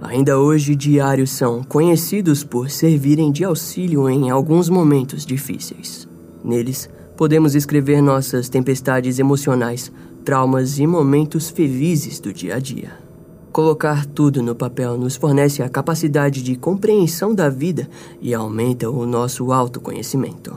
Ainda hoje, diários são conhecidos por servirem de auxílio em alguns momentos difíceis. Neles, podemos escrever nossas tempestades emocionais, traumas e momentos felizes do dia a dia. Colocar tudo no papel nos fornece a capacidade de compreensão da vida e aumenta o nosso autoconhecimento.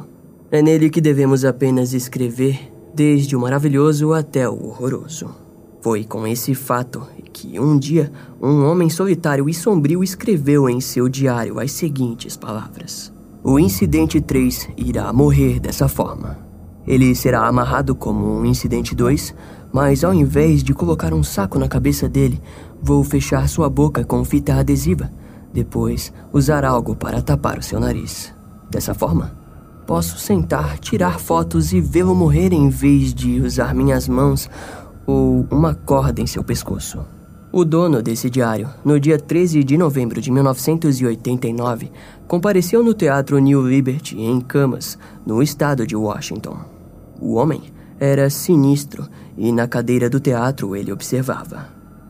É nele que devemos apenas escrever, desde o maravilhoso até o horroroso. Foi com esse fato que um dia um homem solitário e sombrio escreveu em seu diário as seguintes palavras: O incidente 3 irá morrer dessa forma. Ele será amarrado como um incidente 2, mas ao invés de colocar um saco na cabeça dele, vou fechar sua boca com fita adesiva. Depois, usar algo para tapar o seu nariz. Dessa forma, posso sentar, tirar fotos e vê-lo morrer em vez de usar minhas mãos ou uma corda em seu pescoço. O dono desse diário, no dia 13 de novembro de 1989, compareceu no Teatro New Liberty, em Camas, no estado de Washington. O homem era sinistro e na cadeira do teatro ele observava.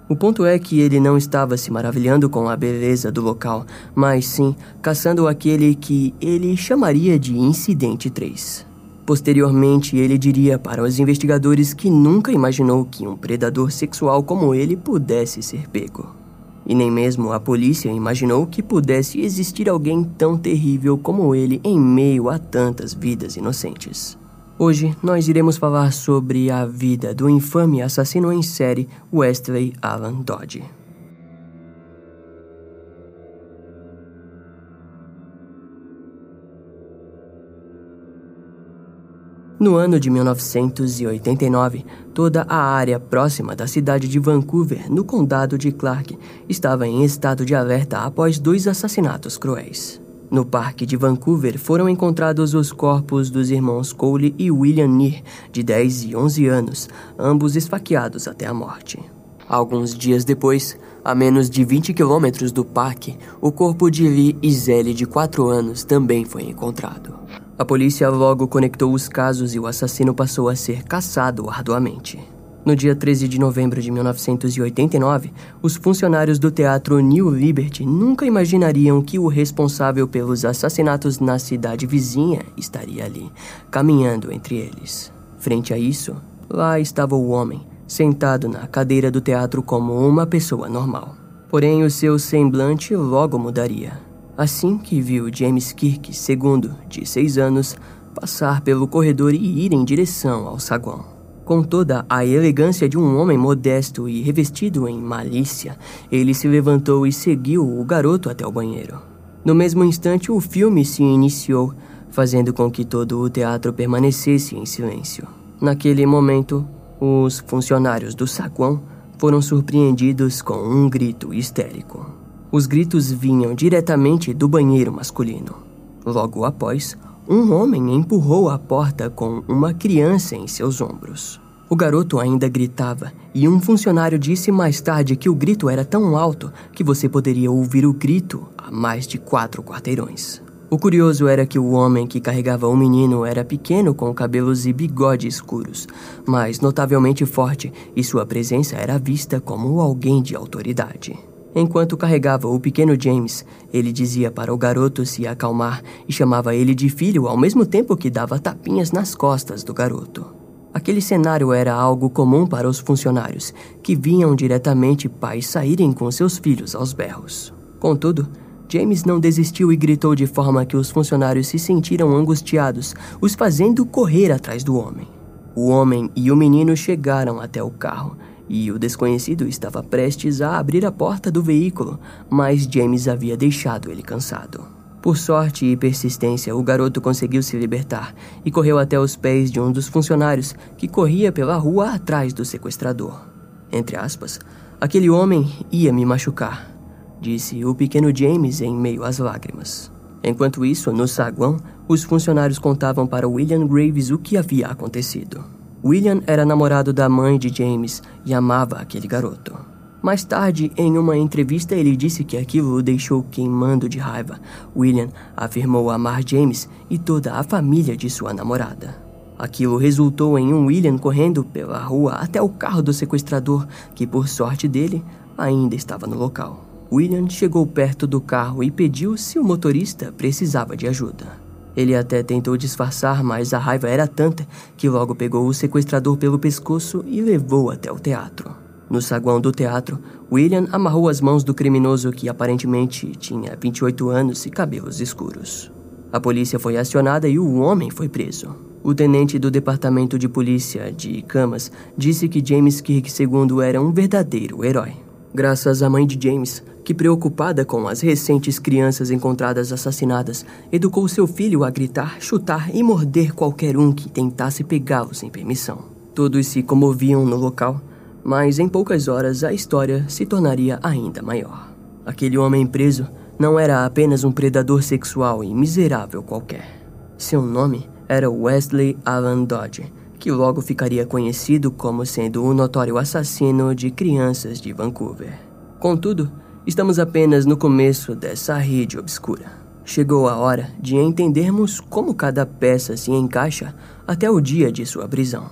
O ponto é que ele não estava se maravilhando com a beleza do local, mas sim caçando aquele que ele chamaria de Incidente 3. Posteriormente, ele diria para os investigadores que nunca imaginou que um predador sexual como ele pudesse ser pego. E nem mesmo a polícia imaginou que pudesse existir alguém tão terrível como ele em meio a tantas vidas inocentes. Hoje nós iremos falar sobre a vida do infame assassino em série Wesley Alan Dodge. No ano de 1989, toda a área próxima da cidade de Vancouver, no condado de Clark, estava em estado de alerta após dois assassinatos cruéis. No parque de Vancouver foram encontrados os corpos dos irmãos Cole e William Neer, de 10 e 11 anos, ambos esfaqueados até a morte. Alguns dias depois, a menos de 20 quilômetros do parque, o corpo de Lee Izeli, de 4 anos, também foi encontrado. A polícia logo conectou os casos e o assassino passou a ser caçado arduamente. No dia 13 de novembro de 1989, os funcionários do teatro New Liberty nunca imaginariam que o responsável pelos assassinatos na cidade vizinha estaria ali, caminhando entre eles. Frente a isso, lá estava o homem, sentado na cadeira do teatro como uma pessoa normal. Porém, o seu semblante logo mudaria assim que viu James Kirk II, de seis anos, passar pelo corredor e ir em direção ao saguão. Com toda a elegância de um homem modesto e revestido em malícia, ele se levantou e seguiu o garoto até o banheiro. No mesmo instante, o filme se iniciou, fazendo com que todo o teatro permanecesse em silêncio. Naquele momento, os funcionários do saguão foram surpreendidos com um grito histérico. Os gritos vinham diretamente do banheiro masculino. Logo após, um homem empurrou a porta com uma criança em seus ombros. O garoto ainda gritava, e um funcionário disse mais tarde que o grito era tão alto que você poderia ouvir o grito a mais de quatro quarteirões. O curioso era que o homem que carregava o menino era pequeno com cabelos e bigode escuros, mas notavelmente forte, e sua presença era vista como alguém de autoridade. Enquanto carregava o pequeno James, ele dizia para o garoto se acalmar e chamava ele de filho ao mesmo tempo que dava tapinhas nas costas do garoto. Aquele cenário era algo comum para os funcionários, que viam diretamente pais saírem com seus filhos aos berros. Contudo, James não desistiu e gritou de forma que os funcionários se sentiram angustiados, os fazendo correr atrás do homem. O homem e o menino chegaram até o carro e o desconhecido estava prestes a abrir a porta do veículo, mas James havia deixado ele cansado. Por sorte e persistência, o garoto conseguiu se libertar e correu até os pés de um dos funcionários que corria pela rua atrás do sequestrador. Entre aspas, aquele homem ia me machucar, disse o pequeno James em meio às lágrimas. Enquanto isso, no saguão, os funcionários contavam para William Graves o que havia acontecido. William era namorado da mãe de James e amava aquele garoto. Mais tarde, em uma entrevista, ele disse que aquilo o deixou queimando de raiva. William afirmou amar James e toda a família de sua namorada. Aquilo resultou em um William correndo pela rua até o carro do sequestrador, que por sorte dele ainda estava no local. William chegou perto do carro e pediu se o motorista precisava de ajuda. Ele até tentou disfarçar, mas a raiva era tanta que logo pegou o sequestrador pelo pescoço e levou até o teatro. No saguão do teatro, William amarrou as mãos do criminoso que aparentemente tinha 28 anos e cabelos escuros. A polícia foi acionada e o homem foi preso. O tenente do departamento de polícia de Camas disse que James Kirk II era um verdadeiro herói. Graças à mãe de James, que preocupada com as recentes crianças encontradas assassinadas, educou seu filho a gritar, chutar e morder qualquer um que tentasse pegá-lo sem permissão. Todos se comoviam no local, mas em poucas horas a história se tornaria ainda maior. Aquele homem preso não era apenas um predador sexual e miserável qualquer. Seu nome era Wesley Alan Dodge, que logo ficaria conhecido como sendo o notório assassino de crianças de Vancouver. Contudo, estamos apenas no começo dessa rede obscura. Chegou a hora de entendermos como cada peça se encaixa até o dia de sua prisão.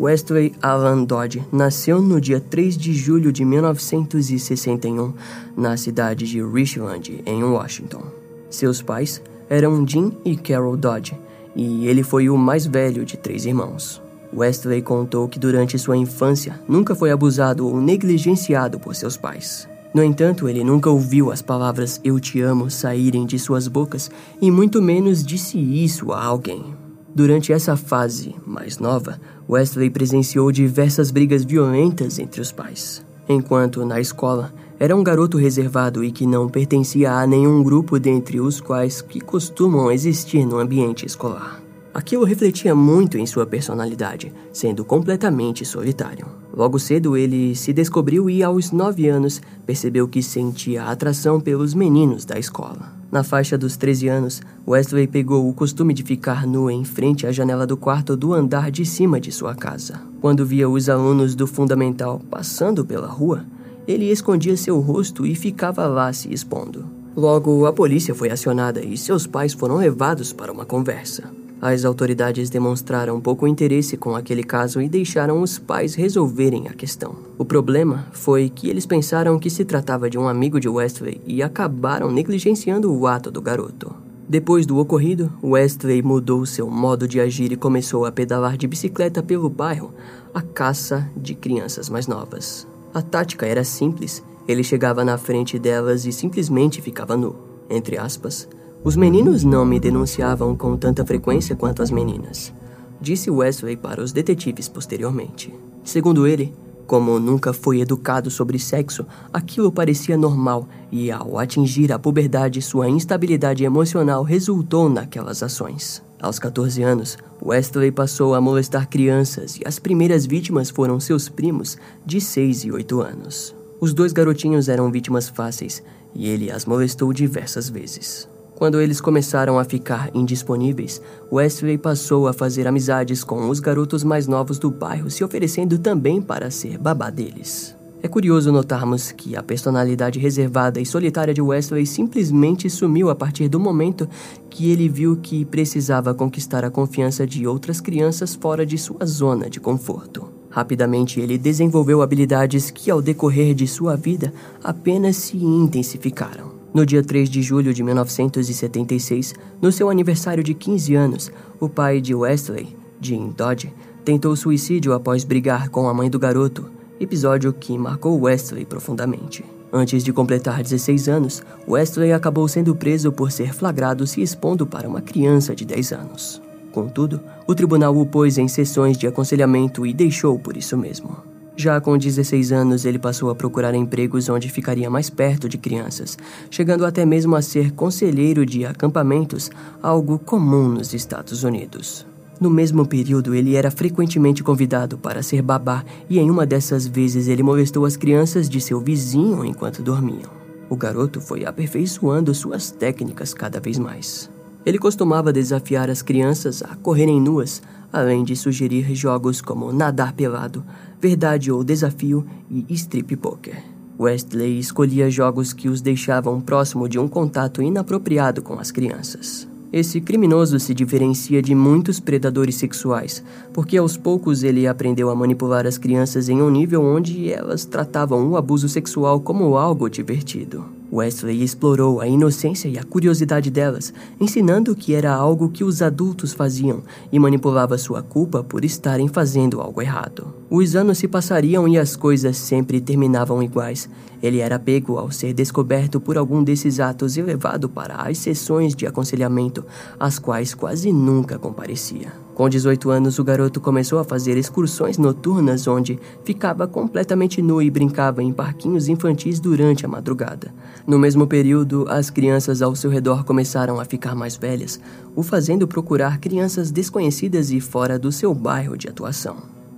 Wesley Alan Dodge nasceu no dia 3 de julho de 1961 na cidade de Richland, em Washington. Seus pais eram Jim e Carol Dodge, e ele foi o mais velho de três irmãos. Wesley contou que durante sua infância nunca foi abusado ou negligenciado por seus pais. No entanto, ele nunca ouviu as palavras eu te amo saírem de suas bocas e muito menos disse isso a alguém. Durante essa fase mais nova, Wesley presenciou diversas brigas violentas entre os pais. Enquanto na escola, era um garoto reservado e que não pertencia a nenhum grupo dentre os quais que costumam existir no ambiente escolar. Aquilo refletia muito em sua personalidade, sendo completamente solitário. Logo cedo ele se descobriu e, aos nove anos, percebeu que sentia atração pelos meninos da escola. Na faixa dos 13 anos, Wesley pegou o costume de ficar nu em frente à janela do quarto do andar de cima de sua casa. Quando via os alunos do fundamental passando pela rua, ele escondia seu rosto e ficava lá se expondo. Logo, a polícia foi acionada e seus pais foram levados para uma conversa. As autoridades demonstraram pouco interesse com aquele caso e deixaram os pais resolverem a questão. O problema foi que eles pensaram que se tratava de um amigo de Wesley e acabaram negligenciando o ato do garoto. Depois do ocorrido, Wesley mudou seu modo de agir e começou a pedalar de bicicleta pelo bairro à caça de crianças mais novas. A tática era simples, ele chegava na frente delas e simplesmente ficava nu. Entre aspas, os meninos não me denunciavam com tanta frequência quanto as meninas, disse Wesley para os detetives posteriormente. Segundo ele, como nunca foi educado sobre sexo, aquilo parecia normal e, ao atingir a puberdade, sua instabilidade emocional resultou naquelas ações. Aos 14 anos, Wesley passou a molestar crianças e as primeiras vítimas foram seus primos, de 6 e 8 anos. Os dois garotinhos eram vítimas fáceis e ele as molestou diversas vezes. Quando eles começaram a ficar indisponíveis, Wesley passou a fazer amizades com os garotos mais novos do bairro, se oferecendo também para ser babá deles. É curioso notarmos que a personalidade reservada e solitária de Wesley simplesmente sumiu a partir do momento que ele viu que precisava conquistar a confiança de outras crianças fora de sua zona de conforto. Rapidamente ele desenvolveu habilidades que, ao decorrer de sua vida, apenas se intensificaram. No dia 3 de julho de 1976, no seu aniversário de 15 anos, o pai de Wesley, Jim Dodge, tentou suicídio após brigar com a mãe do garoto, episódio que marcou Wesley profundamente. Antes de completar 16 anos, Wesley acabou sendo preso por ser flagrado se expondo para uma criança de 10 anos. Contudo, o tribunal o pôs em sessões de aconselhamento e deixou por isso mesmo. Já com 16 anos, ele passou a procurar empregos onde ficaria mais perto de crianças, chegando até mesmo a ser conselheiro de acampamentos, algo comum nos Estados Unidos. No mesmo período, ele era frequentemente convidado para ser babá, e em uma dessas vezes ele molestou as crianças de seu vizinho enquanto dormiam. O garoto foi aperfeiçoando suas técnicas cada vez mais. Ele costumava desafiar as crianças a correrem nuas, além de sugerir jogos como nadar pelado, verdade ou desafio e strip poker. Westley escolhia jogos que os deixavam próximo de um contato inapropriado com as crianças. Esse criminoso se diferencia de muitos predadores sexuais, porque aos poucos ele aprendeu a manipular as crianças em um nível onde elas tratavam o abuso sexual como algo divertido. Wesley explorou a inocência e a curiosidade delas, ensinando que era algo que os adultos faziam e manipulava sua culpa por estarem fazendo algo errado. Os anos se passariam e as coisas sempre terminavam iguais. Ele era pego ao ser descoberto por algum desses atos e levado para as sessões de aconselhamento, às quais quase nunca comparecia. Com 18 anos, o garoto começou a fazer excursões noturnas onde ficava completamente nu e brincava em parquinhos infantis durante a madrugada. No mesmo período, as crianças ao seu redor começaram a ficar mais velhas, o fazendo procurar crianças desconhecidas e fora do seu bairro de atuação.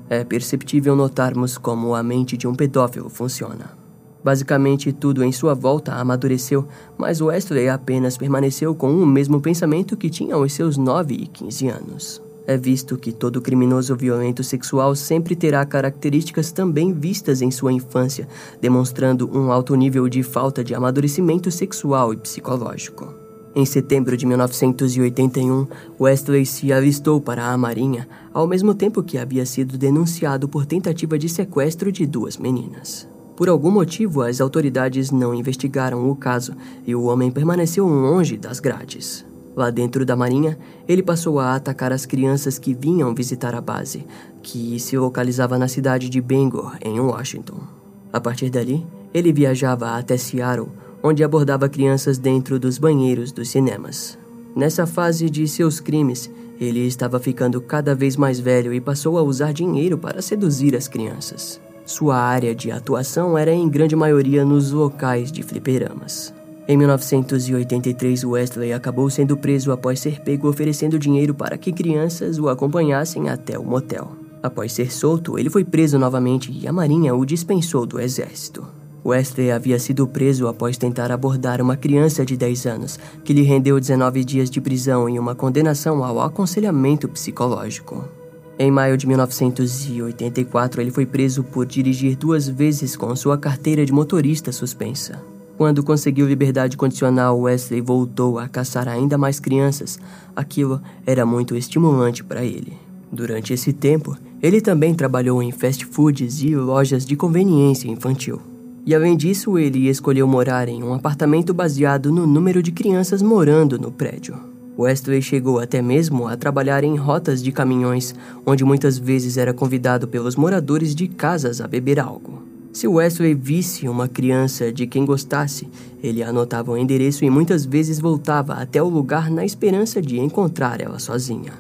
É perceptível notarmos como a mente de um pedófilo funciona. Basicamente, tudo em sua volta amadureceu, mas Wesley apenas permaneceu com o mesmo pensamento que tinha aos seus 9 e 15 anos. É visto que todo criminoso violento sexual sempre terá características também vistas em sua infância, demonstrando um alto nível de falta de amadurecimento sexual e psicológico. Em setembro de 1981, Wesley se alistou para a Marinha, ao mesmo tempo que havia sido denunciado por tentativa de sequestro de duas meninas. Por algum motivo, as autoridades não investigaram o caso e o homem permaneceu longe das grades. Lá dentro da marinha, ele passou a atacar as crianças que vinham visitar a base, que se localizava na cidade de Bangor, em Washington. A partir dali, ele viajava até Seattle, onde abordava crianças dentro dos banheiros dos cinemas. Nessa fase de seus crimes, ele estava ficando cada vez mais velho e passou a usar dinheiro para seduzir as crianças. Sua área de atuação era em grande maioria nos locais de fliperamas. Em 1983, Wesley acabou sendo preso após ser pego oferecendo dinheiro para que crianças o acompanhassem até o motel. Após ser solto, ele foi preso novamente e a Marinha o dispensou do exército. Wesley havia sido preso após tentar abordar uma criança de 10 anos, que lhe rendeu 19 dias de prisão e uma condenação ao aconselhamento psicológico. Em maio de 1984, ele foi preso por dirigir duas vezes com sua carteira de motorista suspensa. Quando conseguiu liberdade condicional, Wesley voltou a caçar ainda mais crianças. Aquilo era muito estimulante para ele. Durante esse tempo, ele também trabalhou em fast foods e lojas de conveniência infantil. E além disso, ele escolheu morar em um apartamento baseado no número de crianças morando no prédio. Wesley chegou até mesmo a trabalhar em rotas de caminhões, onde muitas vezes era convidado pelos moradores de casas a beber algo. Se Wesley visse uma criança de quem gostasse, ele anotava o endereço e muitas vezes voltava até o lugar na esperança de encontrar ela sozinha.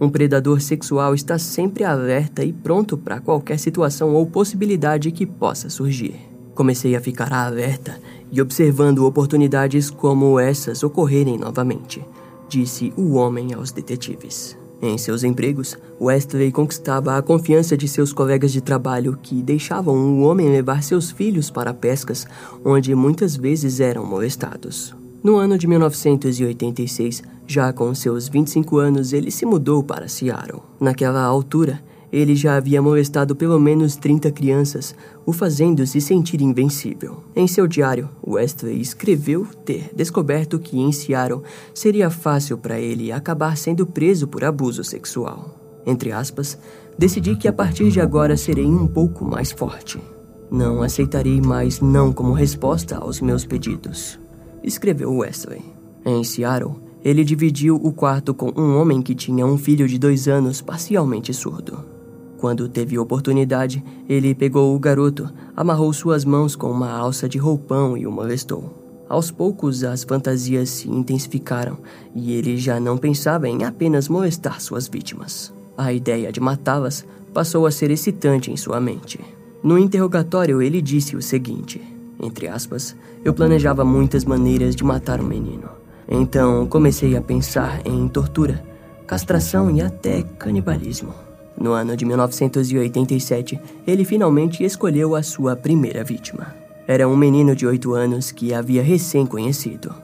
Um predador sexual está sempre alerta e pronto para qualquer situação ou possibilidade que possa surgir. Comecei a ficar alerta e observando oportunidades como essas ocorrerem novamente, disse o homem aos detetives. Em seus empregos, Wesley conquistava a confiança de seus colegas de trabalho que deixavam o homem levar seus filhos para pescas, onde muitas vezes eram molestados. No ano de 1986, já com seus 25 anos, ele se mudou para Seattle. Naquela altura, ele já havia molestado pelo menos 30 crianças, o fazendo se sentir invencível. Em seu diário, Wesley escreveu ter descoberto que em Seattle seria fácil para ele acabar sendo preso por abuso sexual. Entre aspas, decidi que a partir de agora serei um pouco mais forte. Não aceitarei mais não como resposta aos meus pedidos, escreveu Wesley. Em Seattle, ele dividiu o quarto com um homem que tinha um filho de dois anos parcialmente surdo. Quando teve oportunidade, ele pegou o garoto, amarrou suas mãos com uma alça de roupão e o molestou. Aos poucos, as fantasias se intensificaram e ele já não pensava em apenas molestar suas vítimas. A ideia de matá-las passou a ser excitante em sua mente. No interrogatório, ele disse o seguinte: entre aspas, eu planejava muitas maneiras de matar um menino. Então comecei a pensar em tortura, castração e até canibalismo. No ano de 1987, ele finalmente escolheu a sua primeira vítima. Era um menino de 8 anos que havia recém-conhecido.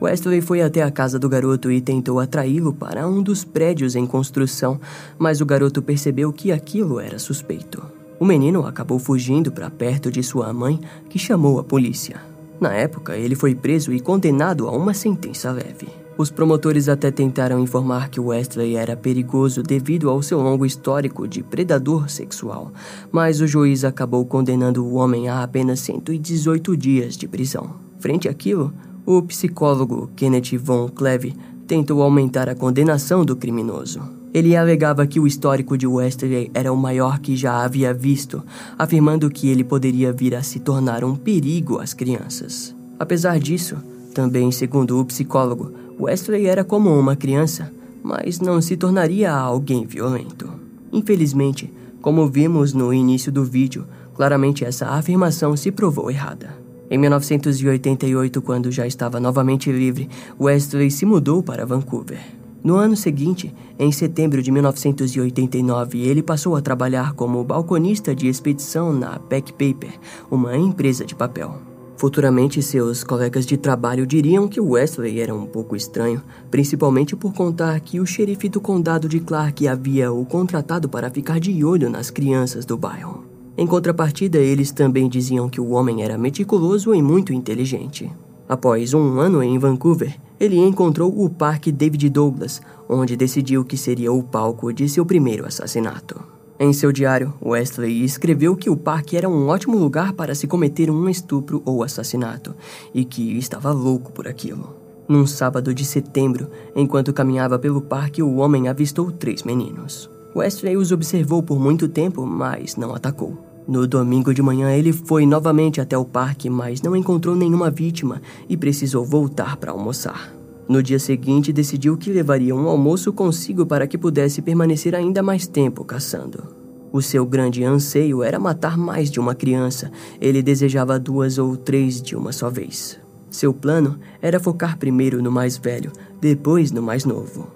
Wesley foi até a casa do garoto e tentou atraí-lo para um dos prédios em construção, mas o garoto percebeu que aquilo era suspeito. O menino acabou fugindo para perto de sua mãe, que chamou a polícia. Na época, ele foi preso e condenado a uma sentença leve. Os promotores até tentaram informar que Wesley era perigoso devido ao seu longo histórico de predador sexual, mas o juiz acabou condenando o homem a apenas 118 dias de prisão. Frente àquilo, o psicólogo Kenneth von Kleve tentou aumentar a condenação do criminoso. Ele alegava que o histórico de Wesley era o maior que já havia visto, afirmando que ele poderia vir a se tornar um perigo às crianças. Apesar disso, também segundo o psicólogo, Wesley era como uma criança, mas não se tornaria alguém violento. Infelizmente, como vimos no início do vídeo, claramente essa afirmação se provou errada. Em 1988, quando já estava novamente livre, Wesley se mudou para Vancouver. No ano seguinte, em setembro de 1989, ele passou a trabalhar como balconista de expedição na Pack Paper, uma empresa de papel. Futuramente, seus colegas de trabalho diriam que Wesley era um pouco estranho, principalmente por contar que o xerife do condado de Clark havia o contratado para ficar de olho nas crianças do bairro. Em contrapartida, eles também diziam que o homem era meticuloso e muito inteligente. Após um ano em Vancouver, ele encontrou o Parque David Douglas, onde decidiu que seria o palco de seu primeiro assassinato. Em seu diário, Wesley escreveu que o parque era um ótimo lugar para se cometer um estupro ou assassinato e que estava louco por aquilo. Num sábado de setembro, enquanto caminhava pelo parque, o homem avistou três meninos. Wesley os observou por muito tempo, mas não atacou. No domingo de manhã, ele foi novamente até o parque, mas não encontrou nenhuma vítima e precisou voltar para almoçar. No dia seguinte, decidiu que levaria um almoço consigo para que pudesse permanecer ainda mais tempo caçando. O seu grande anseio era matar mais de uma criança. Ele desejava duas ou três de uma só vez. Seu plano era focar primeiro no mais velho, depois no mais novo.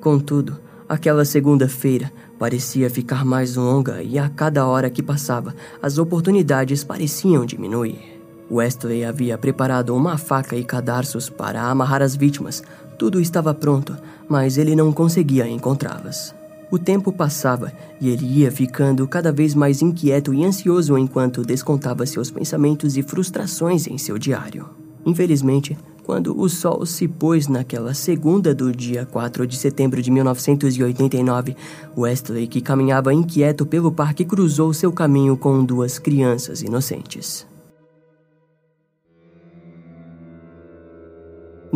Contudo, aquela segunda-feira, parecia ficar mais longa e a cada hora que passava, as oportunidades pareciam diminuir. Wesley havia preparado uma faca e cadarços para amarrar as vítimas. Tudo estava pronto, mas ele não conseguia encontrá-las. O tempo passava e ele ia ficando cada vez mais inquieto e ansioso enquanto descontava seus pensamentos e frustrações em seu diário. Infelizmente, quando o sol se pôs naquela segunda do dia 4 de setembro de 1989, Wesley, que caminhava inquieto pelo parque, cruzou seu caminho com duas crianças inocentes.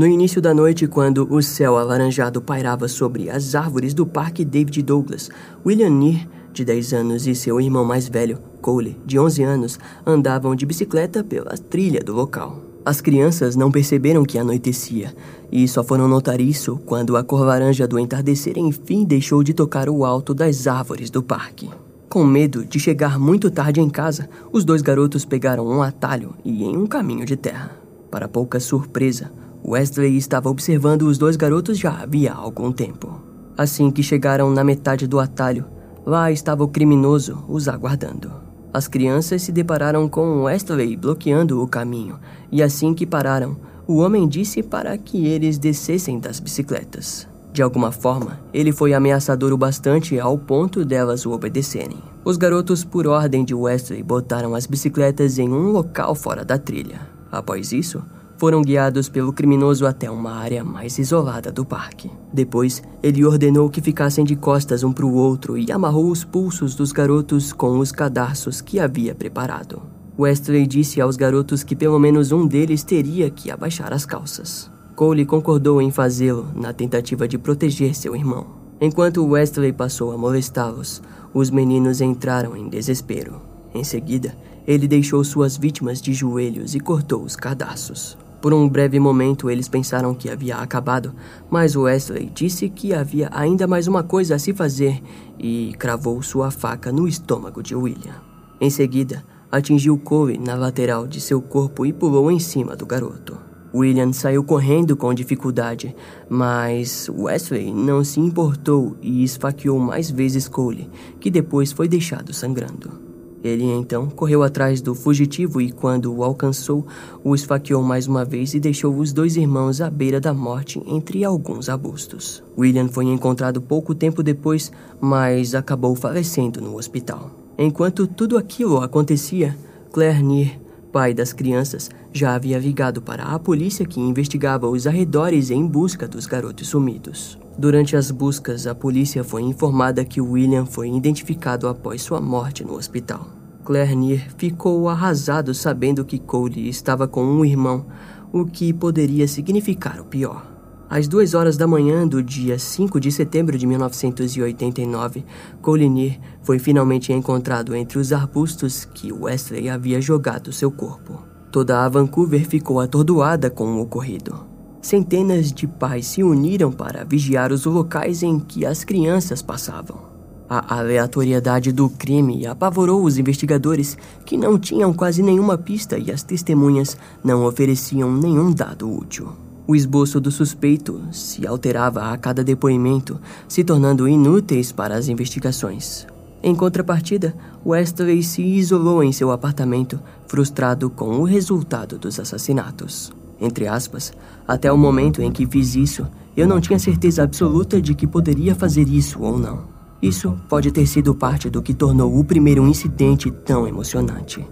No início da noite, quando o céu alaranjado pairava sobre as árvores do Parque David Douglas, William Neer, de 10 anos, e seu irmão mais velho, Cole, de 11 anos, andavam de bicicleta pela trilha do local. As crianças não perceberam que anoitecia e só foram notar isso quando a cor laranja do entardecer enfim deixou de tocar o alto das árvores do parque. Com medo de chegar muito tarde em casa, os dois garotos pegaram um atalho e em um caminho de terra. Para pouca surpresa, Wesley estava observando os dois garotos já havia algum tempo. Assim que chegaram na metade do atalho, lá estava o criminoso os aguardando. As crianças se depararam com Wesley bloqueando o caminho, e assim que pararam, o homem disse para que eles descessem das bicicletas. De alguma forma, ele foi ameaçador o bastante ao ponto delas o obedecerem. Os garotos, por ordem de Wesley, botaram as bicicletas em um local fora da trilha. Após isso, foram guiados pelo criminoso até uma área mais isolada do parque. Depois, ele ordenou que ficassem de costas um para o outro e amarrou os pulsos dos garotos com os cadarços que havia preparado. Wesley disse aos garotos que pelo menos um deles teria que abaixar as calças. Cole concordou em fazê-lo na tentativa de proteger seu irmão. Enquanto Wesley passou a molestá-los, os meninos entraram em desespero. Em seguida, ele deixou suas vítimas de joelhos e cortou os cadarços. Por um breve momento eles pensaram que havia acabado, mas Wesley disse que havia ainda mais uma coisa a se fazer e cravou sua faca no estômago de William. Em seguida, atingiu Cole na lateral de seu corpo e pulou em cima do garoto. William saiu correndo com dificuldade, mas Wesley não se importou e esfaqueou mais vezes Cole, que depois foi deixado sangrando. Ele então correu atrás do fugitivo e, quando o alcançou, o esfaqueou mais uma vez e deixou os dois irmãos à beira da morte entre alguns arbustos. William foi encontrado pouco tempo depois, mas acabou falecendo no hospital. Enquanto tudo aquilo acontecia, Claire Neer pai das crianças já havia ligado para a polícia que investigava os arredores em busca dos garotos sumidos. Durante as buscas, a polícia foi informada que William foi identificado após sua morte no hospital. Claire Neer ficou arrasado sabendo que Cole estava com um irmão, o que poderia significar o pior. Às duas horas da manhã do dia 5 de setembro de 1989, Colinir foi finalmente encontrado entre os arbustos que Wesley havia jogado seu corpo. Toda a Vancouver ficou atordoada com o ocorrido. Centenas de pais se uniram para vigiar os locais em que as crianças passavam. A aleatoriedade do crime apavorou os investigadores, que não tinham quase nenhuma pista e as testemunhas não ofereciam nenhum dado útil. O esboço do suspeito se alterava a cada depoimento, se tornando inúteis para as investigações. Em contrapartida, Wesley se isolou em seu apartamento, frustrado com o resultado dos assassinatos. Entre aspas, até o momento em que fiz isso, eu não tinha certeza absoluta de que poderia fazer isso ou não. Isso pode ter sido parte do que tornou o primeiro incidente tão emocionante.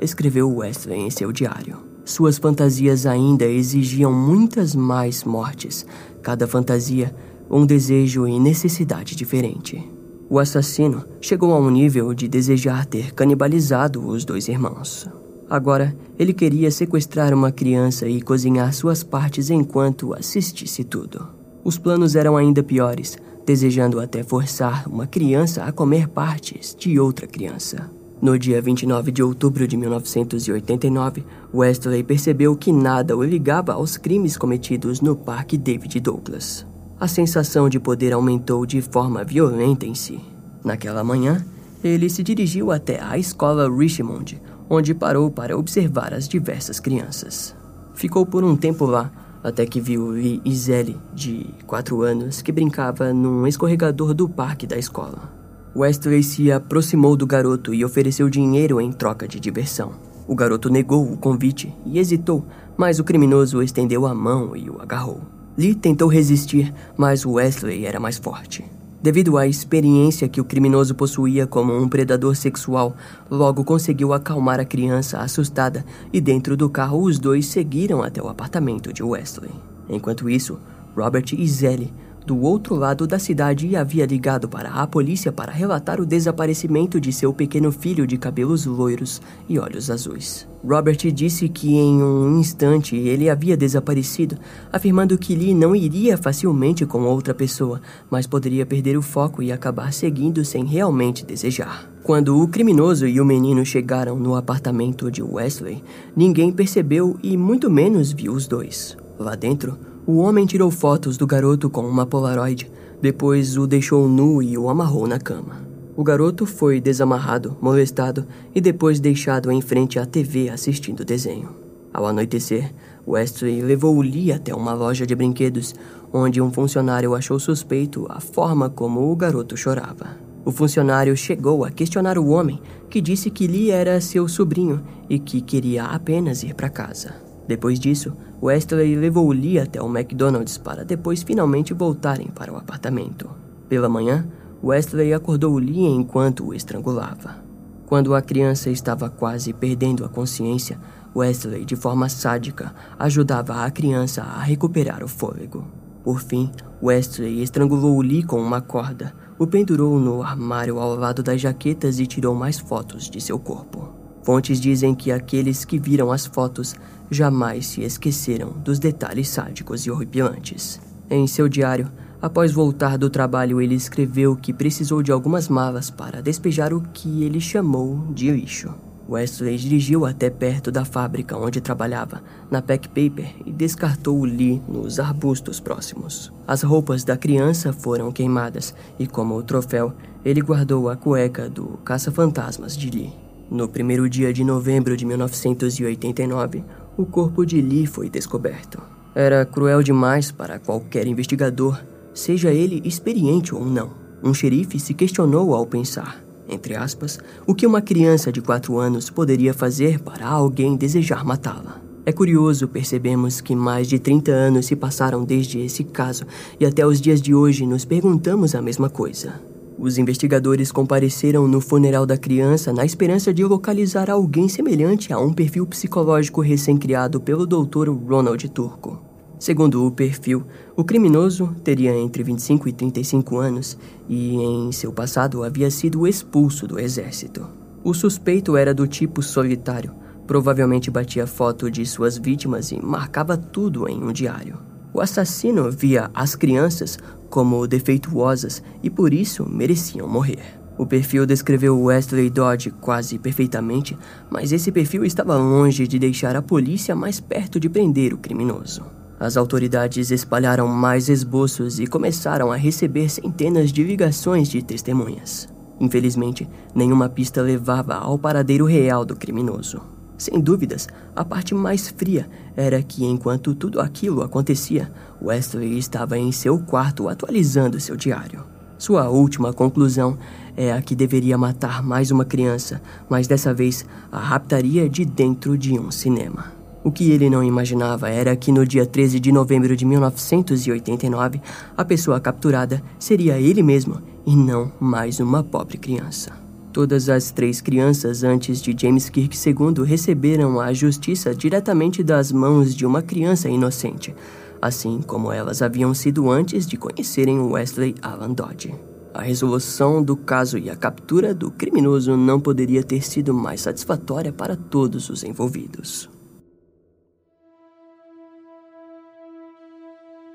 Escreveu Wesley em seu diário. Suas fantasias ainda exigiam muitas mais mortes, cada fantasia um desejo e necessidade diferente. O assassino chegou a um nível de desejar ter canibalizado os dois irmãos. Agora, ele queria sequestrar uma criança e cozinhar suas partes enquanto assistisse tudo. Os planos eram ainda piores, desejando até forçar uma criança a comer partes de outra criança. No dia 29 de outubro de 1989, Wesley percebeu que nada o ligava aos crimes cometidos no Parque David Douglas. A sensação de poder aumentou de forma violenta em si. Naquela manhã, ele se dirigiu até a escola Richmond, onde parou para observar as diversas crianças. Ficou por um tempo lá, até que viu Lee Izeli, de 4 anos, que brincava num escorregador do parque da escola. Wesley se aproximou do garoto e ofereceu dinheiro em troca de diversão. O garoto negou o convite e hesitou, mas o criminoso estendeu a mão e o agarrou. Lee tentou resistir, mas Wesley era mais forte. Devido à experiência que o criminoso possuía como um predador sexual, logo conseguiu acalmar a criança assustada e dentro do carro os dois seguiram até o apartamento de Wesley. Enquanto isso, Robert e Zelly do outro lado da cidade havia ligado para a polícia para relatar o desaparecimento de seu pequeno filho de cabelos loiros e olhos azuis. Robert disse que em um instante ele havia desaparecido, afirmando que Lee não iria facilmente com outra pessoa, mas poderia perder o foco e acabar seguindo sem realmente desejar. Quando o criminoso e o menino chegaram no apartamento de Wesley, ninguém percebeu e muito menos viu os dois. Lá dentro, o homem tirou fotos do garoto com uma Polaroid, depois o deixou nu e o amarrou na cama. O garoto foi desamarrado, molestado e depois deixado em frente à TV assistindo desenho. Ao anoitecer, Wesley levou Lee até uma loja de brinquedos, onde um funcionário achou suspeito a forma como o garoto chorava. O funcionário chegou a questionar o homem, que disse que Lee era seu sobrinho e que queria apenas ir para casa. Depois disso, Wesley levou Lee até o McDonald's para depois finalmente voltarem para o apartamento. Pela manhã, Wesley acordou Lee enquanto o estrangulava. Quando a criança estava quase perdendo a consciência, Wesley, de forma sádica, ajudava a criança a recuperar o fôlego. Por fim, Wesley estrangulou Lee com uma corda, o pendurou no armário ao lado das jaquetas e tirou mais fotos de seu corpo. Fontes dizem que aqueles que viram as fotos jamais se esqueceram dos detalhes sádicos e horripilantes. Em seu diário, após voltar do trabalho, ele escreveu que precisou de algumas malas para despejar o que ele chamou de lixo. Wesley dirigiu até perto da fábrica onde trabalhava, na Pack Paper, e descartou Lee nos arbustos próximos. As roupas da criança foram queimadas e, como troféu, ele guardou a cueca do caça-fantasmas de Lee. No primeiro dia de novembro de 1989, o corpo de Lee foi descoberto. Era cruel demais para qualquer investigador, seja ele experiente ou não. Um xerife se questionou ao pensar, entre aspas, o que uma criança de 4 anos poderia fazer para alguém desejar matá-la. É curioso percebemos que mais de 30 anos se passaram desde esse caso e até os dias de hoje nos perguntamos a mesma coisa. Os investigadores compareceram no funeral da criança na esperança de localizar alguém semelhante a um perfil psicológico recém-criado pelo Dr. Ronald Turco. Segundo o perfil, o criminoso teria entre 25 e 35 anos e, em seu passado, havia sido expulso do exército. O suspeito era do tipo solitário, provavelmente batia foto de suas vítimas e marcava tudo em um diário. O assassino via as crianças como defeituosas e por isso mereciam morrer. O perfil descreveu Wesley Dodge quase perfeitamente, mas esse perfil estava longe de deixar a polícia mais perto de prender o criminoso. As autoridades espalharam mais esboços e começaram a receber centenas de ligações de testemunhas. Infelizmente, nenhuma pista levava ao paradeiro real do criminoso. Sem dúvidas, a parte mais fria era que enquanto tudo aquilo acontecia, Wesley estava em seu quarto atualizando seu diário. Sua última conclusão é a que deveria matar mais uma criança, mas dessa vez a raptaria de dentro de um cinema. O que ele não imaginava era que no dia 13 de novembro de 1989, a pessoa capturada seria ele mesmo e não mais uma pobre criança. Todas as três crianças antes de James Kirk II receberam a justiça diretamente das mãos de uma criança inocente, assim como elas haviam sido antes de conhecerem Wesley Alan Dodge. A resolução do caso e a captura do criminoso não poderia ter sido mais satisfatória para todos os envolvidos.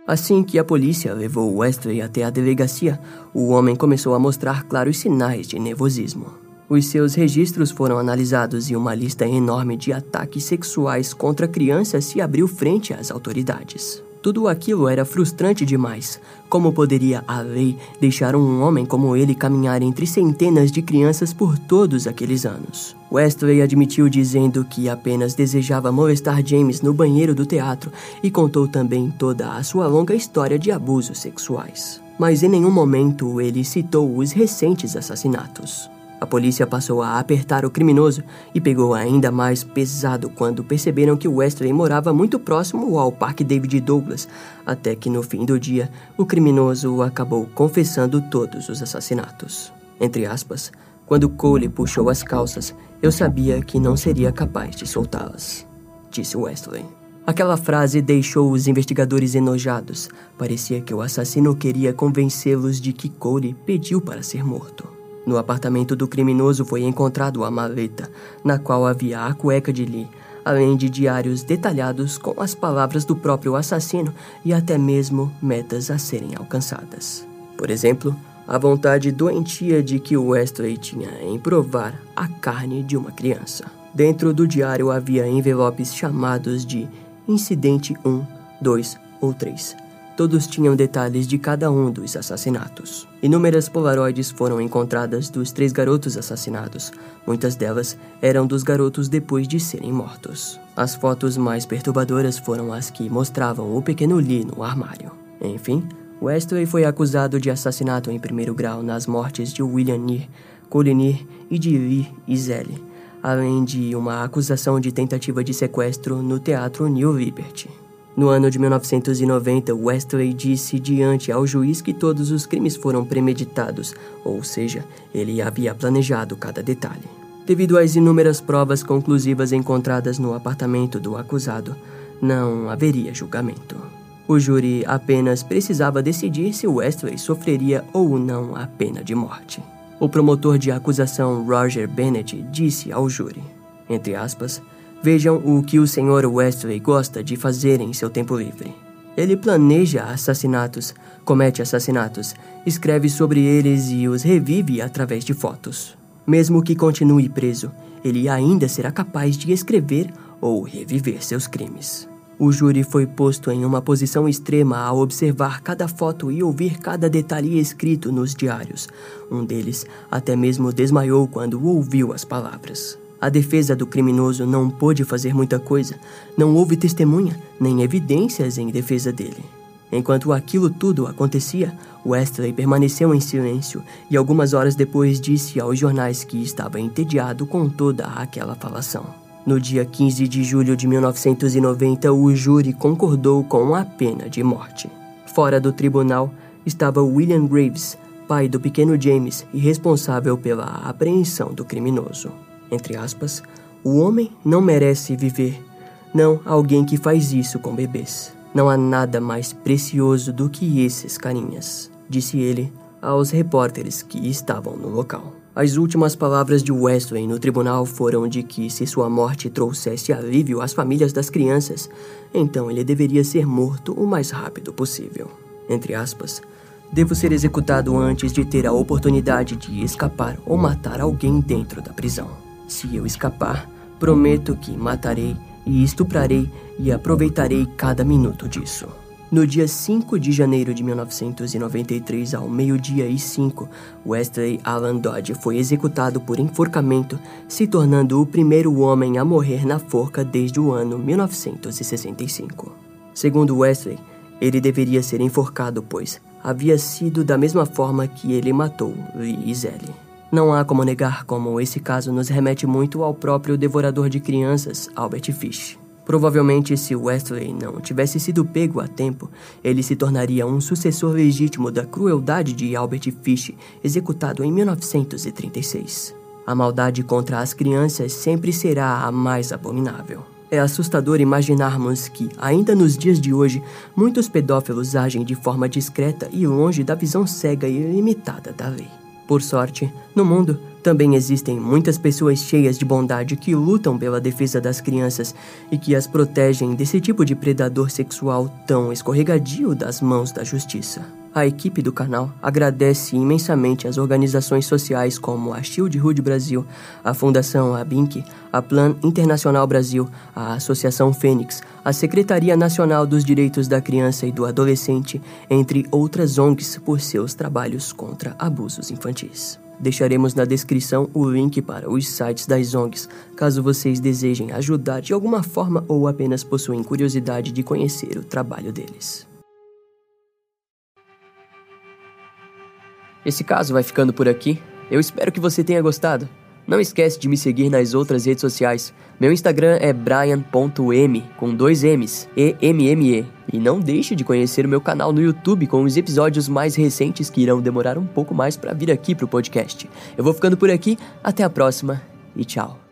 Assim que a polícia levou Wesley até a delegacia, o homem começou a mostrar claros sinais de nervosismo. Os seus registros foram analisados e uma lista enorme de ataques sexuais contra crianças se abriu frente às autoridades. Tudo aquilo era frustrante demais. Como poderia a lei deixar um homem como ele caminhar entre centenas de crianças por todos aqueles anos? Wesley admitiu dizendo que apenas desejava molestar James no banheiro do teatro e contou também toda a sua longa história de abusos sexuais. Mas em nenhum momento ele citou os recentes assassinatos. A polícia passou a apertar o criminoso e pegou ainda mais pesado quando perceberam que Wesley morava muito próximo ao Parque David Douglas, até que no fim do dia o criminoso acabou confessando todos os assassinatos. Entre aspas, quando Cole puxou as calças, eu sabia que não seria capaz de soltá-las, disse Wesley. Aquela frase deixou os investigadores enojados. Parecia que o assassino queria convencê-los de que Cole pediu para ser morto. No apartamento do criminoso foi encontrado a maleta, na qual havia a cueca de Lee, além de diários detalhados com as palavras do próprio assassino e até mesmo metas a serem alcançadas. Por exemplo, a vontade doentia de que Wesley tinha em provar a carne de uma criança. Dentro do diário havia envelopes chamados de Incidente 1, 2 ou 3, Todos tinham detalhes de cada um dos assassinatos. Inúmeras polaroides foram encontradas dos três garotos assassinados. Muitas delas eram dos garotos depois de serem mortos. As fotos mais perturbadoras foram as que mostravam o pequeno Lee no armário. Enfim, Wesley foi acusado de assassinato em primeiro grau nas mortes de William Neer, Cole Neer e de Lee Izelle, além de uma acusação de tentativa de sequestro no Teatro New Liberty. No ano de 1990, Wesley disse diante ao juiz que todos os crimes foram premeditados, ou seja, ele havia planejado cada detalhe. Devido às inúmeras provas conclusivas encontradas no apartamento do acusado, não haveria julgamento. O júri apenas precisava decidir se Wesley sofreria ou não a pena de morte. O promotor de acusação Roger Bennett disse ao júri, entre aspas, Vejam o que o Sr. Wesley gosta de fazer em seu tempo livre. Ele planeja assassinatos, comete assassinatos, escreve sobre eles e os revive através de fotos. Mesmo que continue preso, ele ainda será capaz de escrever ou reviver seus crimes. O júri foi posto em uma posição extrema ao observar cada foto e ouvir cada detalhe escrito nos diários. Um deles até mesmo desmaiou quando ouviu as palavras. A defesa do criminoso não pôde fazer muita coisa. Não houve testemunha nem evidências em defesa dele. Enquanto aquilo tudo acontecia, Wesley permaneceu em silêncio e algumas horas depois disse aos jornais que estava entediado com toda aquela falação. No dia 15 de julho de 1990, o júri concordou com a pena de morte. Fora do tribunal estava William Graves, pai do pequeno James e responsável pela apreensão do criminoso. Entre aspas, o homem não merece viver. Não alguém que faz isso com bebês. Não há nada mais precioso do que esses carinhas, disse ele aos repórteres que estavam no local. As últimas palavras de Wesley no tribunal foram de que, se sua morte trouxesse alívio às famílias das crianças, então ele deveria ser morto o mais rápido possível. Entre aspas, devo ser executado antes de ter a oportunidade de escapar ou matar alguém dentro da prisão. Se eu escapar, prometo que matarei e estuprarei e aproveitarei cada minuto disso. No dia 5 de janeiro de 1993, ao meio-dia e 5, Wesley Alan Dodge foi executado por enforcamento, se tornando o primeiro homem a morrer na forca desde o ano 1965. Segundo Wesley, ele deveria ser enforcado, pois havia sido da mesma forma que ele matou Lee Zelle. Não há como negar como esse caso nos remete muito ao próprio devorador de crianças, Albert Fish. Provavelmente, se Wesley não tivesse sido pego a tempo, ele se tornaria um sucessor legítimo da crueldade de Albert Fish, executado em 1936. A maldade contra as crianças sempre será a mais abominável. É assustador imaginarmos que, ainda nos dias de hoje, muitos pedófilos agem de forma discreta e longe da visão cega e limitada da lei. Por sorte, no mundo também existem muitas pessoas cheias de bondade que lutam pela defesa das crianças e que as protegem desse tipo de predador sexual tão escorregadio das mãos da justiça. A equipe do canal agradece imensamente às organizações sociais como a Shield Hood Brasil, a Fundação Abinc, a Plan Internacional Brasil, a Associação Fênix, a Secretaria Nacional dos Direitos da Criança e do Adolescente, entre outras ONGs, por seus trabalhos contra abusos infantis. Deixaremos na descrição o link para os sites das ONGs, caso vocês desejem ajudar de alguma forma ou apenas possuem curiosidade de conhecer o trabalho deles. Esse caso vai ficando por aqui. Eu espero que você tenha gostado. Não esquece de me seguir nas outras redes sociais. Meu Instagram é brian.m com dois M's, E-M-M-E. E não deixe de conhecer o meu canal no YouTube com os episódios mais recentes que irão demorar um pouco mais para vir aqui pro podcast. Eu vou ficando por aqui, até a próxima e tchau.